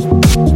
Thank you.